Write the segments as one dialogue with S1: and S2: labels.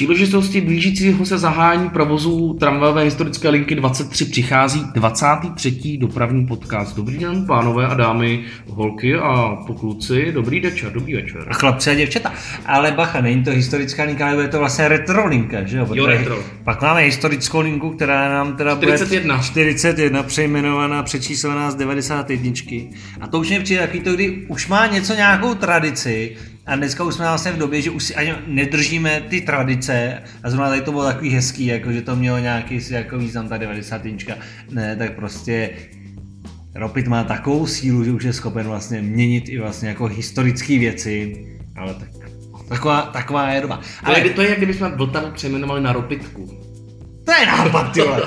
S1: příležitosti blížícího se zahájení provozu tramvajové historické linky 23 přichází 23. dopravní podcast. Dobrý den, pánové a dámy, holky a pokluci, dobrý večer, dobrý večer.
S2: A chlapci a děvčata. Ale bacha, není to historická linka, ale je to vlastně retro linka, že jo?
S1: Jo, retro.
S2: Pak máme historickou linku, která nám teda
S1: 41.
S2: bude 41, přejmenovaná, přečíslená z 91. A to už mě přijde takový to, kdy už má něco nějakou tradici, a dneska už jsme vlastně v době, že už si ani nedržíme ty tradice a zrovna tady to bylo takový hezký, jako že to mělo nějaký jako význam ta 90. Ne, tak prostě Ropit má takovou sílu, že už je schopen vlastně měnit i vlastně jako historické věci, ale tak Taková, taková je doba.
S1: Ale to je, to je jak kdybychom Vltavu přejmenovali na Ropitku.
S2: To je nápad, ty vole.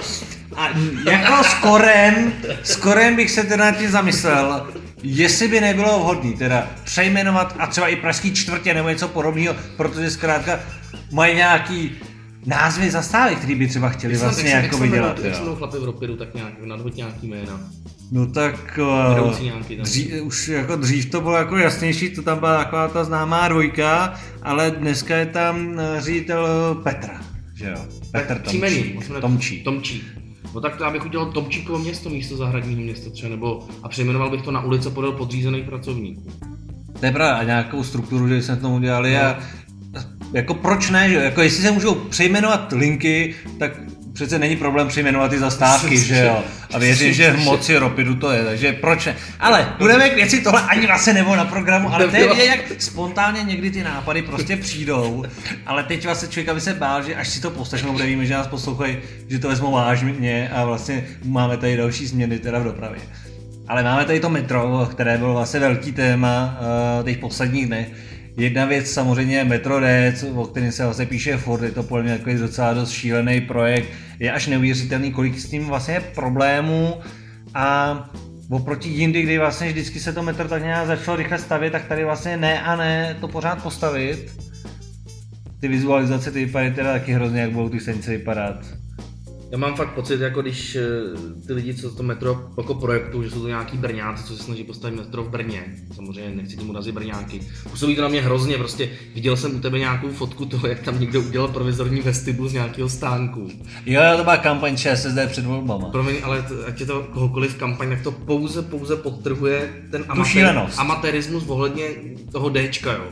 S2: A jako s Korem, s Korem bych se teda tím zamyslel, jestli by nebylo vhodné teda přejmenovat a třeba i pražský čtvrtě nebo něco podobného, protože zkrátka mají nějaký názvy zastávek, který by třeba chtěli vlastně
S1: jak
S2: jako vydělat.
S1: Jak jsem chlapy v Ropidu, tak nějak, nadhoď nějaký jména.
S2: No tak uh, dří, už jako dřív to bylo jako jasnější, to tam byla taková ta známá dvojka, ale dneska je tam eh, ředitel Petra, že jo? Petr
S1: Příjmení,
S2: Tomčí.
S1: musíme-
S2: Tomčí.
S1: No tak to já bych udělal Tomčíkovo město místo zahradního města třeba, nebo a přejmenoval bych to na ulice podél podřízených pracovníků.
S2: To je pravda, a nějakou strukturu, že jsme tomu udělali a jako proč ne, že? Jako jestli se můžou přejmenovat linky, tak přece není problém přejmenovat i zastávky, že jo? A věřím, že v moci Ropidu to je, takže proč ne? Ale budeme k věci, tohle ani vlastně nebylo na programu, ale to je vidět, jak spontánně někdy ty nápady prostě přijdou, ale teď vlastně člověk aby se bál, že až si to poslechnou, bude víme, že nás poslouchají, že to vezmou vážně a vlastně máme tady další změny teda v dopravě. Ale máme tady to metro, které bylo vlastně velký téma uh, těch posledních dnech. Jedna věc samozřejmě je Metro D, co- o kterém se vlastně píše furt, je to podle mě takový docela dost šílený projekt. Je až neuvěřitelný, kolik s tím vlastně je problémů a oproti jindy, kdy vlastně vždycky se to metro tak nějak začalo rychle stavět, tak tady vlastně ne a ne to pořád postavit. Ty vizualizace ty vypadají teda taky hrozně, jak budou ty stanice vypadat.
S1: Já mám fakt pocit, jako když eh, ty lidi, co to metro jako projektu, že jsou to nějaký Brňáci, co se snaží postavit metro v Brně. Samozřejmě nechci tím urazit Brňáky. Působí to na mě hrozně, prostě viděl jsem u tebe nějakou fotku toho, jak tam někdo udělal provizorní vestibul z nějakého stánku.
S2: Jo, to byla kampaň ČSSD před volbama.
S1: Promiň, ale t- ať je to kohokoliv kampaň, tak to pouze, pouze podtrhuje ten amatér, amatérismus ohledně toho Dčka, jo.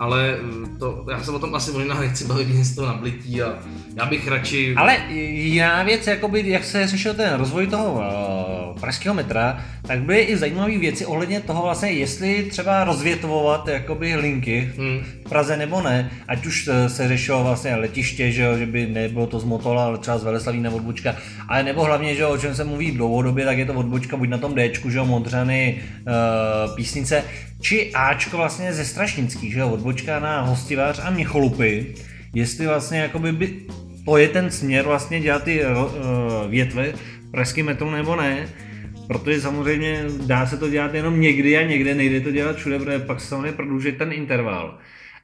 S1: Ale eh, to, já se o tom asi možná nechci bavit jen z toho nablití a já bych radši...
S2: Ale jiná věc, jakoby, jak se řešil ten rozvoj toho uh, pražského metra, tak byly i zajímavé věci ohledně toho vlastně, jestli třeba rozvětvovat jakoby linky
S1: Hmm.
S2: v Praze nebo ne, ať už eh, se řešilo vlastně letiště, že, jo, že by nebylo to z Motola, ale třeba z Veleslavína odbočka, ale nebo hlavně, že jo, o čem se mluví dlouhodobě, tak je to odbočka buď na tom Dčku, že jo, Modřany, uh, Písnice, či Ačko vlastně ze Strašnický, že jo, odbočka na Hostivář a Měcholupy, jestli vlastně jakoby by, to je ten směr vlastně dělat ty uh, větve pražský metro nebo ne, protože samozřejmě dá se to dělat jenom někdy a někde, nejde to dělat všude, protože pak se samozřejmě prodlužuje ten interval.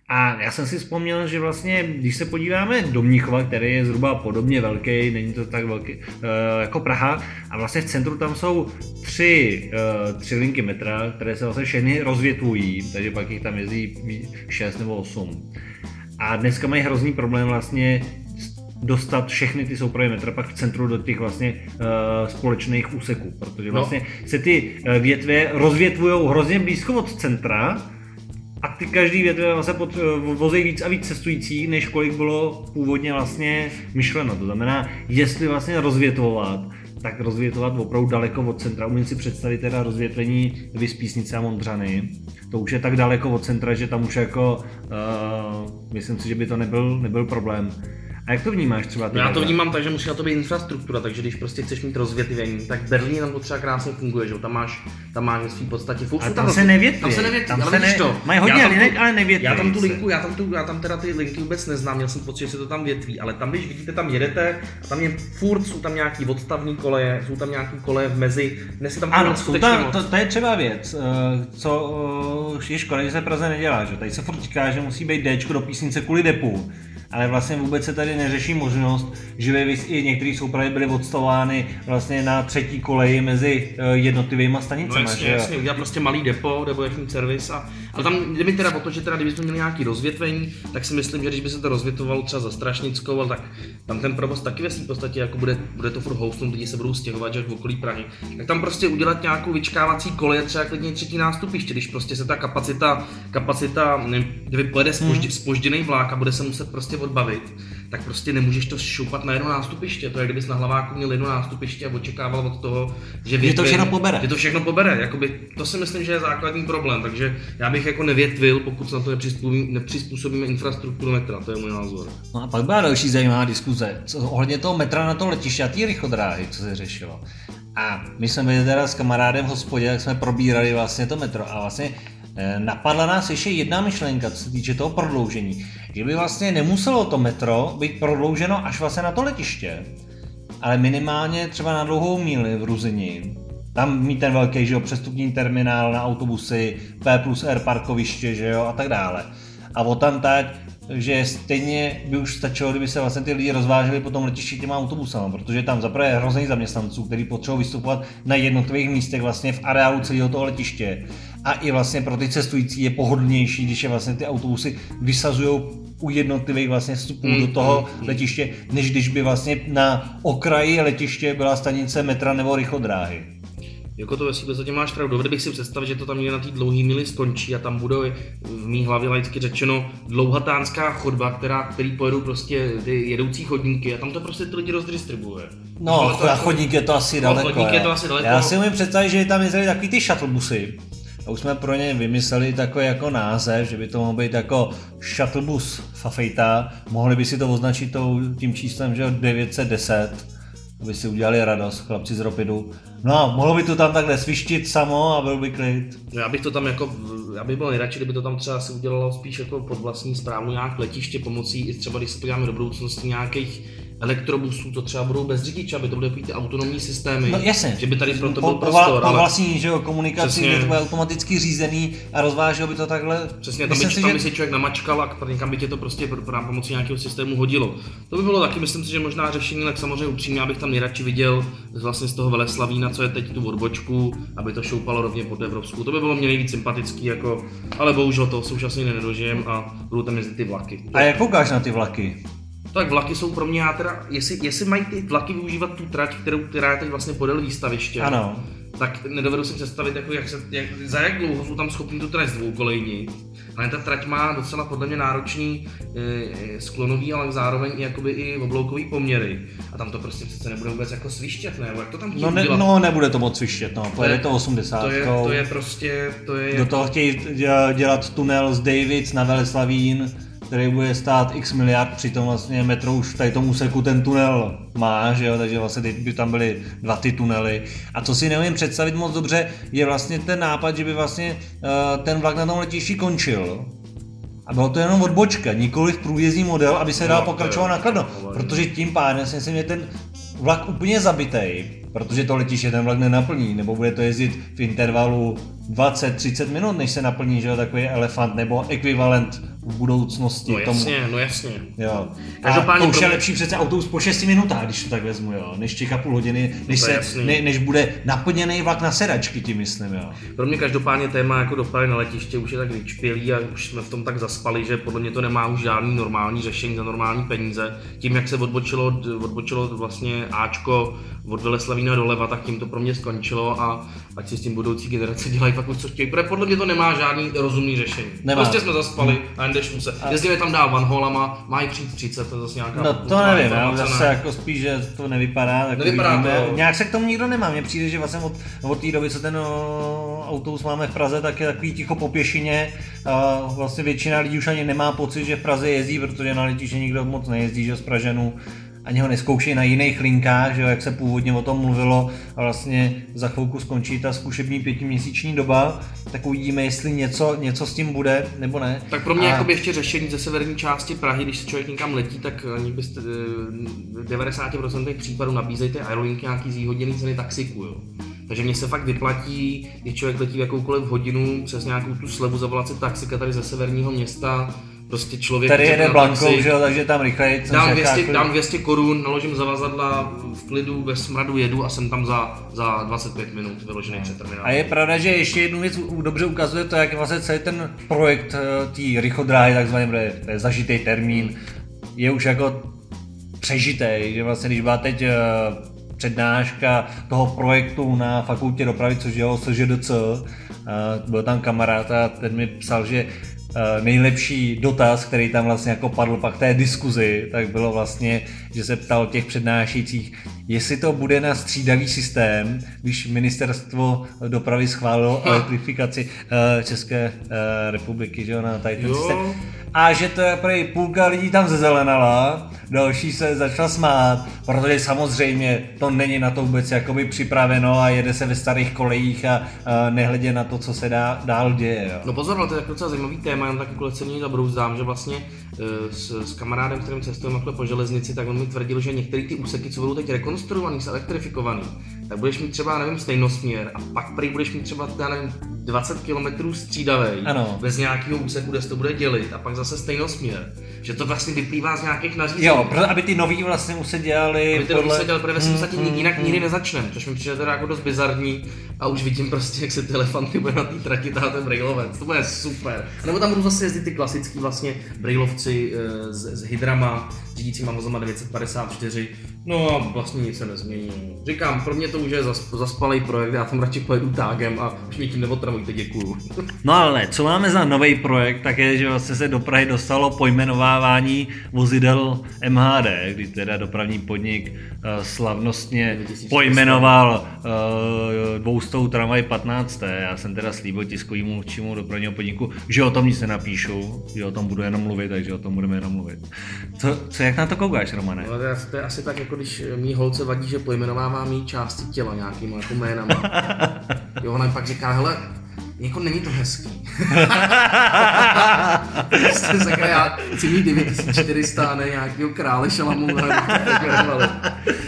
S2: A já jsem si vzpomněl, že vlastně, když se podíváme do Mnichova, který je zhruba podobně velký, není to tak velký uh, jako Praha, a vlastně v centru tam jsou tři, uh, tři linky metra, které se vlastně všechny rozvětvují, takže pak jich tam jezdí ví- šest nebo osm. A dneska mají hrozný problém vlastně dostat všechny ty soupravy metra pak v centru do těch vlastně uh, společných úseků, protože
S1: No.
S2: vlastně se ty uh, větve rozvětvují hrozně blízko od centra a ty každý větve vlastně pod, uh, vozí víc a víc cestující, než kolik bylo původně vlastně myšleno. To znamená, jestli vlastně rozvětvovat, tak rozvětovat opravdu daleko od centra. Umím si představit teda rozvětvení Vyspísnice a Mondřany. To už je tak daleko od centra, že tam už jako, uh, myslím si, že by to nebyl, nebyl problém. A jak to vnímáš třeba? ty
S1: No já to vnímám tak, že musí na to být infrastruktura, takže když prostě chceš mít rozvětvení, tak Berlín tam to třeba krásně funguje, že jo, tam máš, tam máš ve svým podstatě
S2: Ale
S1: jsou
S2: tam se nevětví.
S1: Tam se nevětví,
S2: Tam
S1: ale
S2: se ne-
S1: to.
S2: mají hodně
S1: já tam
S2: linek, ale nevětví
S1: Já tam tu linku, já tam, tu, já tam teda ty linky vůbec neznám, měl jsem pocit, že se to tam větví, ale tam, když vidíte, tam jedete, a tam je furt, jsou tam nějaký odstavní koleje, jsou tam nějaký koleje v mezi, dnes je tam
S2: Ano, to,
S1: skutečně
S2: to,
S1: moc.
S2: to, to, je třeba věc, eh, co je škoda, že se v Praze nedělá. Že? Tady se furt říká, že musí být D do písnice kvůli depu, ale vlastně vůbec se tady neřeší možnost, že by i některé soupravy byly odstavovány vlastně na třetí koleji mezi eh, jednotlivými
S1: No
S2: stanicemi.
S1: jasně,
S2: že jo?
S1: jasně, udělat prostě malý depo nebo jaký servis a, Ale tam jde mi teda o to, že teda kdybychom měli nějaký rozvětvení, tak si myslím, že když by se to rozvětvovalo třeba za Strašnickou, tak tam ten provoz taky ve v podstatě jako bude, bude to furt hostnout, lidi se budou stěhovat že v okolí Prahy. Tak tam prostě udělat nějakou vyčkávací koleje, třeba klidně třetí nástupiště, když prostě se ta kapacita, kapacita, kdyby pojede spožděný spožděný vlák a bude se muset prostě odbavit, tak prostě nemůžeš to šoupat na jedno nástupiště. To je, kdybys na hlaváku měl jedno nástupiště a očekával od toho, že
S2: větvě, to všechno pobere.
S1: Že to všechno pobere. Jakoby, to si myslím, že je základní problém. Takže já bych jako nevětvil, pokud se na to nepřizpůsobíme, nepřizpůsobíme infrastrukturu metra. To je můj názor.
S2: No a pak byla další zajímavá diskuze. Co, ohledně toho metra na to letiště a ty rychodráhy, co se řešilo. A my jsme byli teda s kamarádem v hospodě, tak jsme probírali vlastně to metro a vlastně Eh, napadla nás ještě jedna myšlenka, co se týče toho prodloužení. Že by vlastně nemuselo to metro být prodlouženo až vlastně na to letiště, ale minimálně třeba na dlouhou míli v Ruzini. Tam mít ten velký že jo, přestupní terminál na autobusy, P plus R parkoviště že jo, a tak dále. A o tam tak že stejně by už stačilo, kdyby se vlastně ty lidi rozváželi po tom letišti těma autobusama, protože tam zaprvé hrozný zaměstnanců, kteří potřebují vystupovat na jednotlivých místech vlastně v areálu celého toho letiště. A i vlastně pro ty cestující je pohodlnější, když je vlastně ty autobusy vysazují u jednotlivých vlastně vstupů mm, do toho mm, mm. letiště, než když by vlastně na okraji letiště byla stanice metra nebo rychodráhy.
S1: Jako to ve zatím máš pravdu. Dovedl bych si představit, že to tam někde na té dlouhé mili skončí a tam bude v mý hlavě laicky řečeno dlouhatánská chodba, která, který pojedou prostě ty jedoucí chodníky a tam to prostě ty lidi rozdistribuje.
S2: No, to jako, chodník je to asi no, daleko.
S1: Chodník je to asi daleko.
S2: Já si umím představit, že tam jezdili takový ty shuttlebusy. A už jsme pro ně vymysleli takový jako název, že by to mohl být jako shuttlebus Fafejta. Mohli by si to označit tím číslem, že 910 aby si udělali radost, chlapci z Ropidu. No a mohlo by to tam takhle svištit samo a byl by klid.
S1: Já bych to tam jako, já bych byl nejradši, kdyby to tam třeba si udělalo spíš jako pod vlastní zprávu nějak letiště pomocí, i třeba když se podíváme do budoucnosti nějakých elektrobusů, to třeba budou bez řidiče, aby to byly ty autonomní systémy.
S2: No jasně.
S1: Že by tady pro to byl
S2: po,
S1: prostor.
S2: Po, po vlastní že jo, komunikaci, Přesně. kde to bude automaticky řízený a rozvážel by to takhle.
S1: Přesně, tam by, si, tam by že... si člověk namačkal a někam by tě to prostě pomocí nějakého systému hodilo. To by bylo taky, myslím si, že možná řešení, tak samozřejmě upřímně, abych tam nejradši viděl vlastně z toho Veleslavína, co je teď tu odbočku, aby to šoupalo rovně pod Evropskou. To by bylo mě nejvíc sympatický, jako, ale bohužel to současně nedožijem a budou tam jezdit ty vlaky.
S2: A jak koukáš na ty vlaky?
S1: Tak vlaky jsou pro mě, já teda, jestli, jestli mají ty vlaky využívat tu trať, kterou, která je teď vlastně podél výstaviště,
S2: ano.
S1: tak nedovedu si představit, jako jak se, jak, za jak dlouho jsou tam schopni tu trať dvoukolejní. Ale ta trať má docela podle mě náročný e, sklonový, ale zároveň i, jakoby i obloukový poměry. A tam to prostě přece nebude vůbec jako svištět, ne? Jak to tam
S2: no, ne, no, nebude to moc svištět, no. Pojede to, to 80.
S1: To je, to je prostě, to je...
S2: Do jako... toho chtějí dělat tunel z Davids na Veleslavín který bude stát x miliard, přitom vlastně metro už v tady tomu úseku ten tunel má, že jo, takže vlastně by tam byly dva ty tunely. A co si nevím představit moc dobře, je vlastně ten nápad, že by vlastně uh, ten vlak na tom letišti končil. A bylo to jenom odbočka, nikoli v průjezdní model, aby se dal no, pokračovat na Kladno. Protože tím pádem si myslím, že ten vlak úplně zabitý, protože to letiště ten vlak nenaplní, nebo bude to jezdit v intervalu 20-30 minut, než se naplní, že jo, takový elefant, nebo ekvivalent v budoucnosti.
S1: No jasně, tomu. no jasně.
S2: Jo. A to už je lepší přece autobus po 6 minutách, když to tak vezmu, jo, než těch půl hodiny, než, se, ne, než bude naplněný vlak na sedačky, tím myslím, jo.
S1: Pro mě každopádně téma jako dopravy na letiště už je tak vyčpělý a už jsme v tom tak zaspali, že podle mě to nemá už žádný normální řešení za normální peníze. Tím, jak se odbočilo, odbočilo vlastně Ačko od Veleslavína doleva, tak tím to pro mě skončilo a ať si s tím budoucí generace dělají fakt už co chtějí. Protože podle mě to nemá žádný rozumný řešení. Nemá. Prostě jsme zaspali hmm. a jdeš mu se. A... Jestli tam dá Van Holama, mají přijít 30, to je zase nějaká
S2: No to nevím, já zase ne. jako spíš, že to nevypadá. Tak
S1: nevypadá to.
S2: Nějak se k tomu nikdo nemá. Mně přijde, že vlastně od, od té doby, co ten autobus máme v Praze, tak je takový ticho po pěšině. A vlastně většina lidí už ani nemá pocit, že v Praze jezdí, protože na letiště nikdo moc nejezdí, že z Pražanů ani ho neskoušejí na jiných linkách, že jo, jak se původně o tom mluvilo a vlastně za chvilku skončí ta zkušební pětiměsíční doba, tak uvidíme, jestli něco, něco s tím bude nebo ne.
S1: Tak pro mě a... jako ještě řešení ze severní části Prahy, když se člověk někam letí, tak byste v 90% případů nabízejte aerolinky nějaký zvýhodněný ceny taxiku. Jo. Takže mně se fakt vyplatí, když člověk letí v jakoukoliv hodinu přes nějakou tu slevu zavolat si taxika tady ze severního města prostě člověk...
S2: Tady jede blankou, že jo, takže tam rychleji.
S1: Dám
S2: si
S1: 200,
S2: jako-
S1: dám 200 korun, naložím zavazadla v klidu, bez smradu jedu a jsem tam za, za 25 minut vyložený před
S2: A
S1: terminálem.
S2: je pravda, že ještě jednu věc dobře ukazuje to, jak vlastně celý ten projekt eh, té rychodráhy, takzvaný, je zažitý termín, je už jako přežitý, že vlastně když byla teď eh, přednáška toho projektu na fakultě dopravy, což dělalo SŽDC, eh, byl tam kamarád a ten mi psal, že nejlepší dotaz, který tam vlastně jako padl pak v té diskuzi, tak bylo vlastně, že se ptal těch přednášejících, jestli to bude na střídavý systém, když ministerstvo dopravy schválilo elektrifikaci eh, České eh, republiky, že jo, na tady ten
S1: Jo.
S2: systém. A že to je prej půlka lidí tam zezelenala, další se začala smát, protože samozřejmě to není na to vůbec jakoby připraveno a jede se ve starých kolejích a, a nehledě na to, co se dá, dál děje. Jo.
S1: No pozor, ale to je jako docela zajímavý téma, jen tak jako cený zabrouzdám, že vlastně eh, s, s kamarádem, kterým cestujeme takhle po železnici, tak on mi tvrdil, že některé ty úseky, co budou teď rekonstruovaný, elektrifikovaný, tak budeš mít třeba, nevím, stejnosměr a pak prý budeš mít třeba, já nevím, 20 km střídavej,
S2: Ano.
S1: bez nějakého úseku, kde se to bude dělit a pak zase stejnosměr. Že to vlastně vyplývá z nějakých nařízení.
S2: Jo, proto, aby ty nový vlastně už se dělali
S1: Aby to podle... se dělal, protože ve podstatě
S2: Mm,
S1: jinak
S2: mm,
S1: nikdy nezačneme, což mi přijde teda jako dost bizarní a už vidím prostě, jak se ty elefanty bude na té trati tahat ten brailovec, to bude super. A nebo tam budou zase jezdit ty klasický vlastně brailovci eh, s, s hydrama, řídícíma vozama 954, no a vlastně nic se nezmění. Říkám, pro mě to už je zas, zaspalý projekt, já tam radši pojedu tágem a už mě tím neotravujte, děkuju.
S2: No ale co máme za nový projekt, tak je, že vlastně se do Prahy dostalo pojmenovávání vozidel MHD, kdy teda dopravní podnik eh, slavnostně
S1: 2400.
S2: pojmenoval uh, dvoustou tramvaj 15. Já jsem teda slíbil tiskovému mluvčímu dopravního podniku, že o tom nic nenapíšu, že o tom budu jenom mluvit, takže o tom budeme jenom mluvit. Co, co jak na to koukáš, Romane?
S1: No, to, je, to je asi tak, jako když mý holce vadí, že pojmenovává mý části těla nějakýma jako jménama. Jo, ona pak říká, hele, jako není to hezký. Prostě sakra, já chci mít 9400 a ne nějakýho krále šalamouna.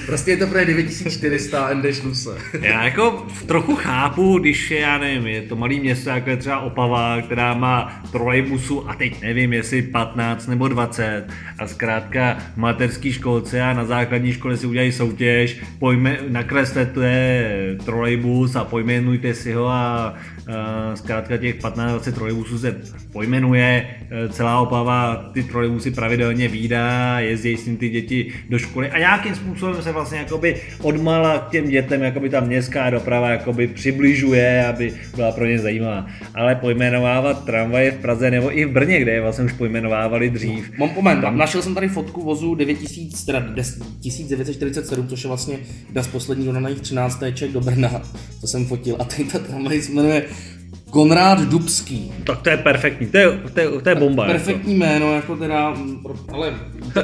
S1: prostě je to pro 9400 a jdeš se.
S2: Já jako trochu chápu, když je, já nevím, je to malý město, jako je třeba Opava, která má trolejbusu a teď nevím, jestli 15 nebo 20 a zkrátka v mateřské školce a na základní škole si udělají soutěž, pojme, nakreslete trolejbus a pojmenujte si ho a zkrátka těch 15-20 trolejbusů se pojmenuje, e, celá Opava ty trolejbusy pravidelně výdá, jezdí s ním ty děti do školy a nějakým způsobem se vlastně jakoby odmala k těm dětem jakoby ta městská doprava jakoby přibližuje, aby byla pro ně zajímavá. Ale pojmenovávat tramvaje v Praze nebo i v Brně, kde je vlastně už pojmenovávali dřív.
S1: Mám moment, našel jsem tady fotku vozu 9000, teda 10 1947, což je vlastně jedna z posledních dodaných 13 téček do Brna, to jsem fotil a teď ta tramvaj se jmenuje Konrád Dubský.
S2: Tak to je perfektní, to je, to je, to je bomba. jako.
S1: Perfektní jméno, jako teda, ale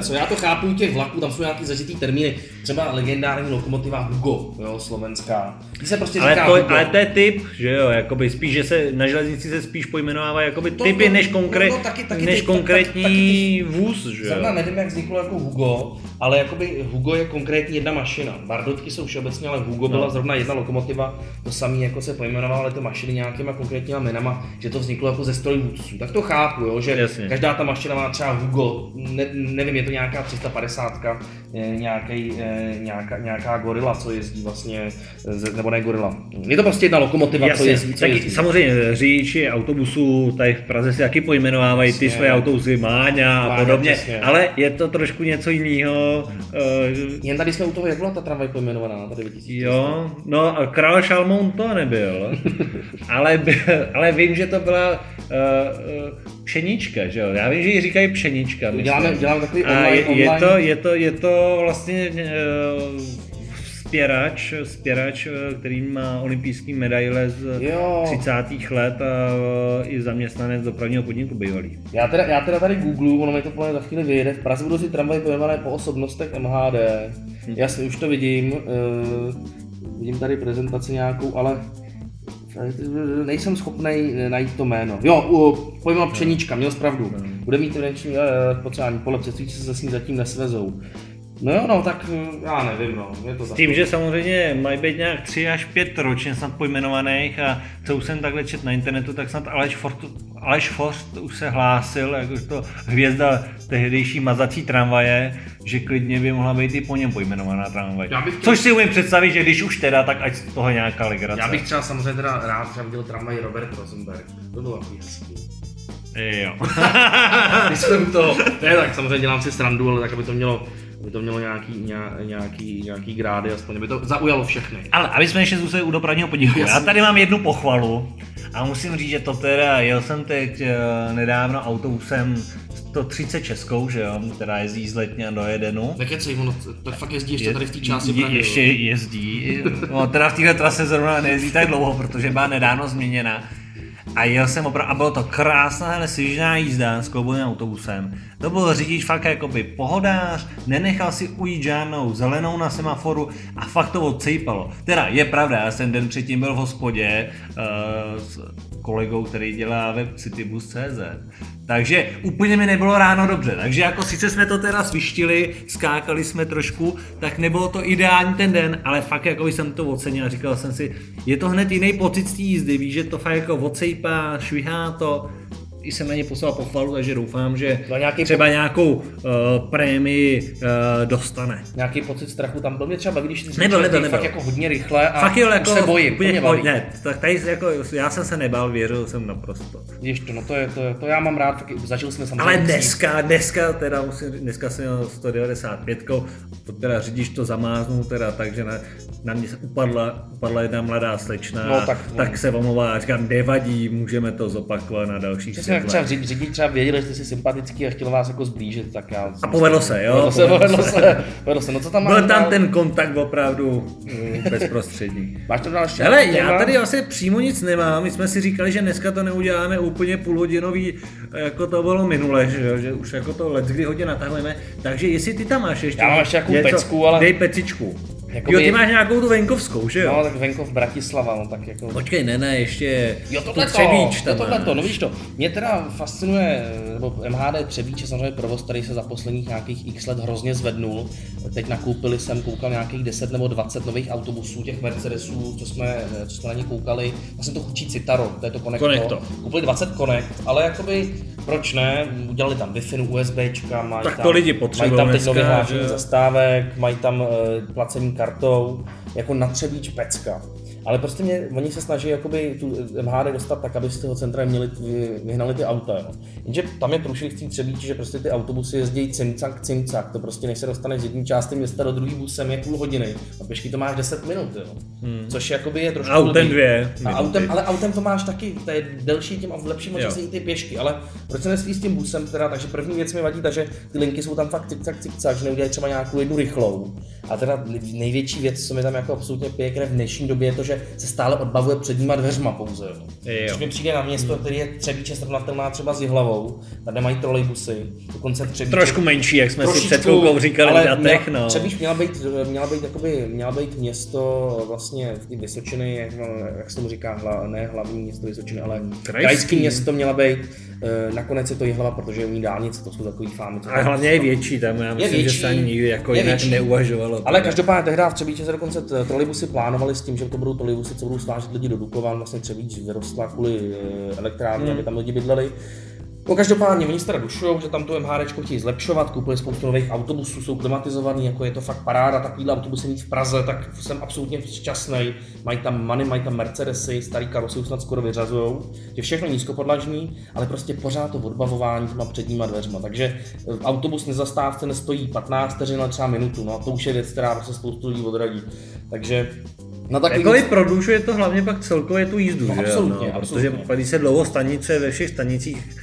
S1: co, já to chápu u těch vlaků, tam jsou nějaký zažitý termíny, třeba legendární lokomotiva Hugo, jo, slovenská. Tí se prostě
S2: Ale
S1: říká
S2: to,
S1: Hugo.
S2: ale to je typ, že jo, jakoby spíš, že se na železnici se spíš pojmenovává jakoby
S1: To-
S2: typy
S1: to-
S2: než, konkre,
S1: no, no, taky- taky
S2: než
S1: ty-
S2: konkrétní
S1: tak- taky
S2: vůz, že
S1: Zrovna
S2: jo.
S1: nevím, jak vzniklo jako Hugo, ale jakoby Hugo je konkrétní jedna mašina. Bardotky jsou všeobecně, ale Hugo byla
S2: No.
S1: zrovna jedna lokomotiva, to samé jako se pojmenovaly ty mašiny nějakýma konkrétníma jménama, že to vzniklo jako ze strojvůdců. Tak to chápu, jo, že
S2: Jasně.
S1: každá ta mašina má třeba Hugo, ne, nevím, je to nějaká 350, nějaký, eh, nějaká, nějaká gorila, co jezdí vlastně, eh, nebo ne gorila. Je to prostě jedna lokomotiva, co
S2: Jasně,
S1: jezdí, co
S2: taky
S1: jezdí.
S2: samozřejmě řidiči autobusů tady v Praze si taky pojmenovávají ty
S1: Jasně.
S2: své autobusy Máňa a podobně,
S1: přesně.
S2: ale je to trošku něco jiného.
S1: Jen tady jsme u toho, jak byla ta tramvaj pojmenovaná, tady 2000.
S2: jo, no a král Šalmoun to nebyl, ale, by- ale vím, že to byla uh, pšenička, že jo, já vím, že ji říkají pšenička.
S1: Děláme, děláme takový
S2: A
S1: online,
S2: je, je,
S1: online.
S2: to, je, to, je to vlastně uh, spěrač, spěrač, eh, který má olympijský medaile z
S1: Jo.
S2: 30. let a eh, i zaměstnanec dopravního podniku bývalý.
S1: Já teda, já teda tady googlu, ono mi to plně za chvíli vyjede. V Praze budou si tramvaje pojmenované po osobnostech MHD.
S2: Hm.
S1: Jasně, už to vidím. Uh, vidím tady prezentaci nějakou, ale nejsem schopný najít to jméno. Jo, uh, pojmenoval Pšenička, měl jsi pravdu. Bude mít evidenční uh, potřebání pole, cestující se s ní zatím nesvezou. No jo, no, tak hm, já nevím, no, je to
S2: S tím, že samozřejmě mají být nějak tři až pět ročně snad pojmenovaných a co už jsem takhle čet na internetu, tak snad Aleš, Fort, Aleš Forst už se hlásil, to hvězda tehdejší mazací tramvaje, že klidně by mohla být i po něm pojmenovaná tramvaj. Bych Což si umím představit, že když už teda, tak ať z toho nějaká legrace.
S1: Já bych třeba samozřejmě teda rád třeba viděl tramvaj Robert Rosenberg. To bylo takový hezký.
S2: Jo.
S1: Když jsem to, ne, tak samozřejmě dělám si srandu, ale tak aby to mělo aby to mělo nějaký, nějaký, nějaký grády, aspoň aby to zaujalo všechny.
S2: Ale aby jsme ještě zůstali u dopravního podniku, já tady mám jednu pochvalu a musím říct, že to teda, jel jsem teď eh, nedávno autobusem 130 českou, že jo, která jezdí z Letně do Jedenu.
S1: Tak je ono to fakt jezdí ještě tady v té části je,
S2: Prahy, Ještě jezdí, no, teda v téhle trase zrovna nejezdí tak dlouho, protože byla nedávno změněna. A jel jsem opravdu, a bylo to krásná, hele, svižná jízda s kloubovým autobusem. To byl řidič fakt jakoby pohodář, nenechal si ujít žádnou zelenou na semaforu a fakt to odcejpalo. Teda je pravda, já jsem den předtím byl v hospodě uh, s kolegou, který dělá web Citybus.cz. Takže úplně mi nebylo ráno dobře. Takže jako sice jsme to teda svištili, skákali jsme trošku, tak nebylo to ideální ten den, ale fakt jako jsem to ocenil a říkal jsem si, je to hned jiný pocit z té jízdy, víš, že to fakt jako odsejpá, švihá to, i jsem na ně poslal pochvalu, takže doufám, že nějaký třeba po... nějakou uh, prémii uh, dostane.
S1: Nějaký pocit strachu tam byl mě třeba, když ty
S2: nebyl, nebyl,
S1: nebyl. fakt jako hodně rychle a
S2: fakt jo, jako,
S1: se bojím,
S2: úplně boj, ne, tak tady jako, já jsem se nebál, věřil jsem naprosto.
S1: Víš to, no to, je, to, je, to já mám rád, taky, zažil jsme samozřejmě.
S2: Ale dneska, dneska teda musím, dneska jsem měl 195, to teda řidič to zamáznul teda, takže na, na mě se upadla, upadla jedna mladá slečna, no, tak, tak no. se omlouvá říkám, nevadí, můžeme to zopakovat na dalších
S1: jak třeba řidič třeba věděl, že jsi sympatický a chtěl vás jako zblížit, tak já...
S2: A povedlo se, jo?
S1: Povedlo se, povedlo se, povedlo se. No co tam
S2: Byl tam dál? ten kontakt opravdu mm, bezprostřední.
S1: Máš to další?
S2: Hele, já tady asi přímo nic nemám, my jsme si říkali, že dneska to neuděláme úplně půlhodinový, jako to bylo minule, že, že už jako to let kdy hodně natahujeme, takže jestli ty tam máš ještě...
S1: Já mám ještě nějakou pecku, ale...
S2: Dej pecičku. Jakoby... Jo, ty máš nějakou tu venkovskou, že jo?
S1: No, tak venkov Bratislava, no tak jako...
S2: Počkej, ne, ne, ještě
S1: jo, tohle Třebíč tam jo, tohle no víš to. Mě teda fascinuje, nebo MHD Třebíč je samozřejmě provoz, který se za posledních nějakých x let hrozně zvednul. Teď nakoupili jsem, koukal nějakých 10 nebo 20 nových autobusů, těch Mercedesů, co jsme, co jsme na ně koukali. Vlastně to chučí Citaro, to je to Connecto. Connecto. Koupili 20 Connect, ale jakoby proč ne, udělali tam Wi-Fi, USBčka, mají
S2: tak
S1: tam,
S2: to lidi potřebují
S1: mají tam teď nově zastávek, mají tam uh, placení kartou, jako na Třebíč pecka. Ale prostě mě, oni se snaží jakoby tu MHD dostat tak, aby z toho centra měli, vyhnali ty auta. Jo. Jenže tam je průšvih Třebíč, že prostě ty autobusy jezdí cimcak, cimcak. To prostě než se dostaneš z jedné části města do druhé busem je půl hodiny. A pěšky to máš 10 minut. Jo. Hmm. Což jakoby je trošku...
S2: Autem dvě.
S1: A autem, ale autem to máš taky, to je delší tím a v lepším čase i ty pěšky. Ale proč se nesví s tím busem teda? Takže první věc mi vadí, takže ty linky jsou tam fakt cimcak, cimcak, že neudělají třeba nějakou jednu rychlou. A teda největší věc, co mi tam jako absolutně pěkně v dnešní době, je to, že se stále odbavuje předníma dveřma pouze. Jo. Což mi přijde na město, který je Třebíče srovnatelná třeba s Jihlavou, tady mají trolejbusy, dokonce Třebíče.
S2: Trošku menší, jak jsme Trošičku, si před chvilkou říkali ale na těch, no.
S1: Třebíč měla být, měla být, jakoby, měla být město vlastně v ty Vysočiny, jak, jak se tomu říká, hla, ne hlavní město Vysočiny, ale krajský, krajský město měla být. E, nakonec je to Jihlava, protože je u ní dálnice, to jsou takový fámy.
S2: A hlavně je větší tam, já myslím, větší, že se ani nikdy jako jinak neuvažovalo.
S1: Ale každopádně tehdy v Třebíče se dokonce trolejbusy plánovali s tím, že to budou trolejbusy, co budou svážet lidi do Dukovan, vlastně Třebíč vyrostla kvůli eh, elektrárně, hmm. aby tam lidi bydleli. No každopádně, oni se teda dušují, že tam to MHD chtějí zlepšovat, koupili spoustu nových autobusů, jsou klimatizovaný, jako je to fakt paráda, takovýhle autobusy mít v Praze, tak jsem absolutně šťastný. Mají tam Many, mají tam Mercedesy, starý karosy už snad skoro vyřazují, že všechno nízkopodlažní, ale prostě pořád to odbavování těma předníma dveřma. Takže eh, autobus nezastávce nestojí 15 vteřin, ale třeba minutu, no a to už je věc, která prostě spoustu lidí odradí. Takže
S2: No tak Jakkoliv víc... prodlužuje to hlavně pak celkově tu jízdu, no,
S1: že absolutně, no,
S2: absolutně. Protože když se dlouho stanice ve všech stanicích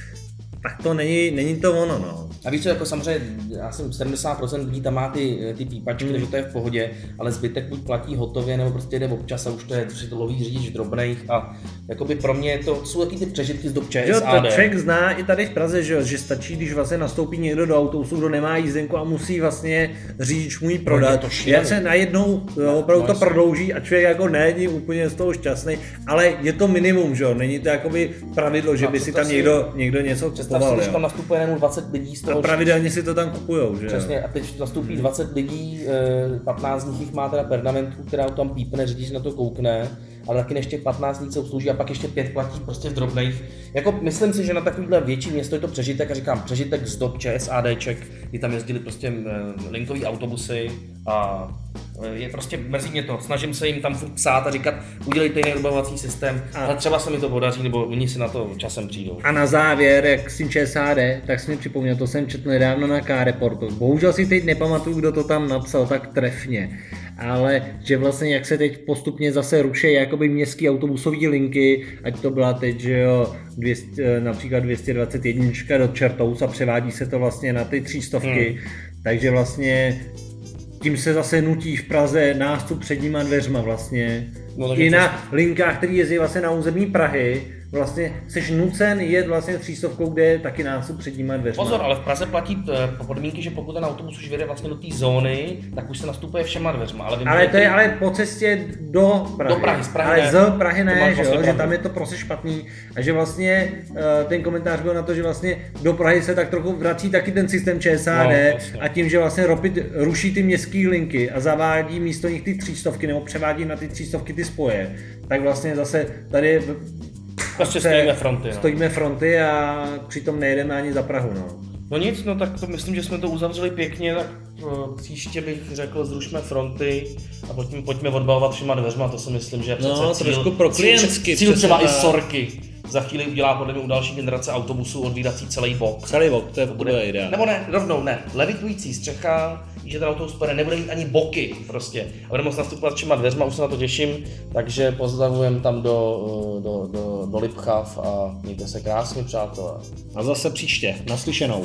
S2: tak to není, není to ono, no.
S1: A víš co, jako samozřejmě, já jsem 70% lidí tam má ty, ty pípačky, mm. takže to je v pohodě, ale zbytek buď platí hotově, nebo prostě jde občas a už to je, už je to loví řidič drobných a jakoby pro mě to, jsou taky ty přežitky z dob ČSAD. Jo,
S2: to člověk zná i tady v Praze, že, že stačí, když vlastně nastoupí někdo do autobusu, kdo nemá jízdenku a musí vlastně řidič mu ji no, prodat. No, to Já se najednou no, opravdu no, to prodlouží a člověk jako není úplně z toho šťastný, ale je to minimum, že jo, není to jakoby pravidlo, že by si tam někdo, někdo něco.
S1: Představ si, když tam nastupuje jenom 20 lidí z toho...
S2: A pravidelně si to tam kupujou, že
S1: Přesně, a teď nastoupí 20 lidí, eh, 15 z nich má teda pernamentku, která tam pípne, řidič na to koukne, ale taky ještě 15 lidí se obslouží a pak ještě pět platí prostě v drobných. Jako myslím si, že na takovýhle větší město je to přežitek a říkám přežitek z dob ČSADček, kdy tam jezdili prostě eh, linkový autobusy a eh, je prostě, mrzí mě to, snažím se jim tam furt psát a říkat, udělejte jiný odbavovací systém,
S2: A-
S1: ale třeba se mi to podaří, nebo oni si na to časem přijdou.
S2: A na závěr, jak s tím ČSAD, tak si mi připomněl, to jsem četl nedávno na K-Reportu. Bohužel si teď nepamatuju, kdo to tam napsal tak trefně. Ale že vlastně jak se teď postupně zase ruší jakoby městské autobusové linky, ať to byla teď, že jo, 200, například 221 do Čertous a převádí se to vlastně na ty třístovky. Hmm. Takže vlastně tím se zase nutí v Praze nástup předníma dveřma vlastně.
S1: No,
S2: I na linkách, které jezdí vlastně na území Prahy, vlastně jsi nucen jet vlastně třístovkou, kde je taky nástup předníma dveřma.
S1: Pozor, ale v Praze platí eh, podmínky, že pokud ten autobus už vyjde vlastně do té zóny, tak už se nastupuje všema dveřma. Ale,
S2: Ale to je ale po cestě do Prahy.
S1: Do Prahy, z Prahy
S2: ale
S1: ne.
S2: z Prahy ne, že,
S1: vlastně
S2: jo, že
S1: pravdu.
S2: tam je to prostě špatný. A že vlastně eh, ten komentář byl na to, že vlastně do Prahy se tak trochu vrací taky ten systém ČSAD
S1: No, jasně.
S2: a tím, že vlastně Ropit ruší ty městské linky a zavádí místo nich ty třístovky nebo převádí na ty třístovky ty spoje, tak vlastně zase tady
S1: Prostě
S2: se-
S1: stojíme fronty. No.
S2: stojíme fronty a přitom nejedeme ani za Prahu. No.
S1: no nic, no tak to myslím, že jsme to uzavřeli pěkně, tak eh, příště bych řekl, zrušme fronty a pojďme, pojďme odbavovat všema dveřma, to si myslím, že je
S3: No,
S1: přece cíl,
S3: trošku pro
S1: cíl,
S3: klientsky,
S1: cíl třeba i sorky. Za chvíli udělá podle mě u další generace autobusů odvídací celý bok.
S3: Celý vok, to je, to bude ideál.
S1: Nebo ne, rovnou ne. Levitující střecha, že ten autobus pojede, nebude mít ani boky prostě. A budeme moct nastupovat všema dveřma, už se na to těším, takže pozdravujeme tam do, do, do, do Lipchav a mějte se krásně, přátelé.
S3: A zase příště, naslyšenou.